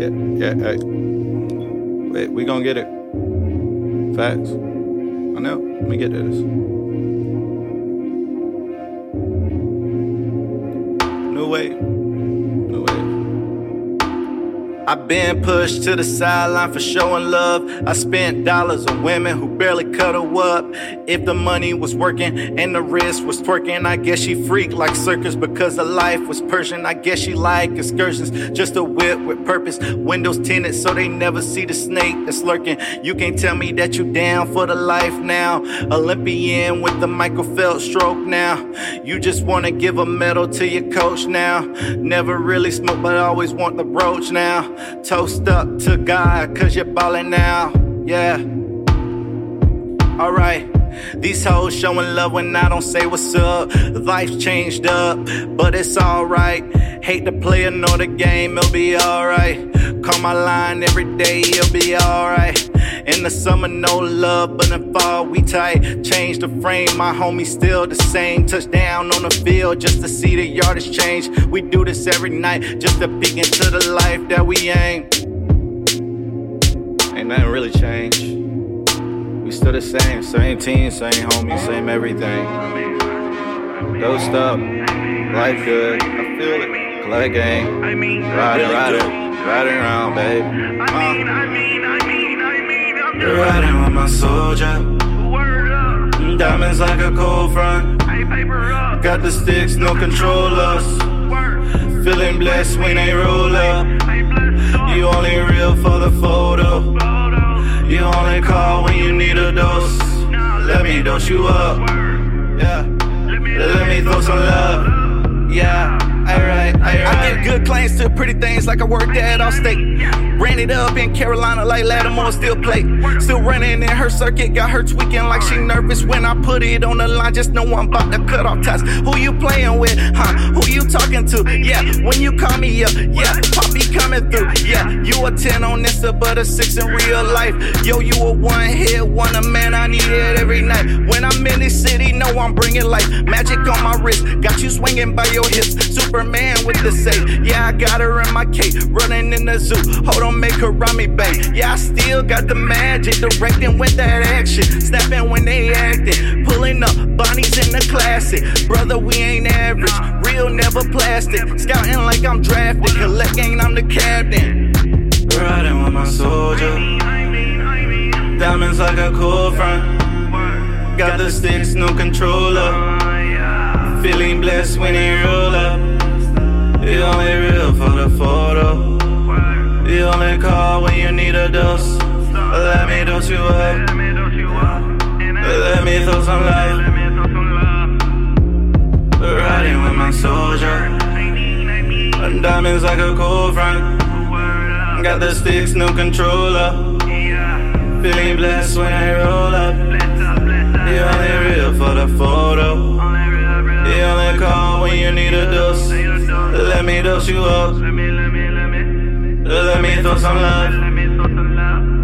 Yeah, yeah, hey. Wait, we gonna get it. Facts. I know. Let me get this. New way. I've been pushed to the sideline for showing love. I spent dollars on women who barely cut her up. If the money was working and the wrist was twerking, I guess she freaked like circus because the life was Persian. I guess she like excursions, just a whip with purpose. Windows tinted so they never see the snake that's lurking. You can't tell me that you down for the life now. Olympian with the Michael Phelps stroke now. You just wanna give a medal to your coach now. Never really smoke, but always want the brooch now. Toast up to God, cause you're ballin' now. Yeah. Alright. These hoes showing love when I don't say what's up. Life's changed up, but it's alright. Hate the player nor the game, it'll be alright. Call my line every day, it'll be alright. In the summer, no love, but in fall, we tight. Change the frame, my homie still the same. Touchdown on the field just to see the yardage change. We do this every night just to peek into the life that we aim. Ain't nothing really changed. We still the same, same team, same homie, same everything. Don't stop, life good, I feel it. Play game, ride it, ride it, ride it around, babe. You're riding with my soldier. Diamonds like a cold front. Got the sticks, no controllers. Feeling blessed when they roll up. You only real for the photo. You only call when you need a dose. Let me dose you up. Yeah. Let me throw some love. Yeah. Good claims to pretty things like I worked at Allstate. Ran it up in Carolina like Lattimore still play. Still running in her circuit, got her tweaking like she nervous when I put it on the line. Just know I'm about to cut off ties. Who you playing with? Huh? Who you talking to? Yeah, when you call me up, yeah, Poppy coming through. Yeah, you a 10 on Insta, but a 6 in real life. Yo, you a one hit wonder, man. I need it every night. When I'm in this city, know I'm bringing life. Magic on my wrist, got you swinging by your hips. Superman with the safe. Yeah, I got her in my cape, running in the zoo. Hold on, make her run me, babe. Yeah, I still got the magic, directing with that action. Snapping when they acting, pulling up, Bonnie's in the classic. Brother, we ain't average, real, never plastic. Scouting like I'm drafted, collecting, I'm the captain. Riding with my soldier. Diamonds like a cool front. Got the sticks, no controller. Feeling blessed when they roll up. You only real for the photo. You only call when you need a dose. Let me dose you up. Let me throw some love. Riding with my soldier. Diamonds like a cold front. Got the sticks, no controller. Feeling blessed when I roll up. Only real for the photo. You only call when you need a dose. Let me dose you up. Let me throw some love.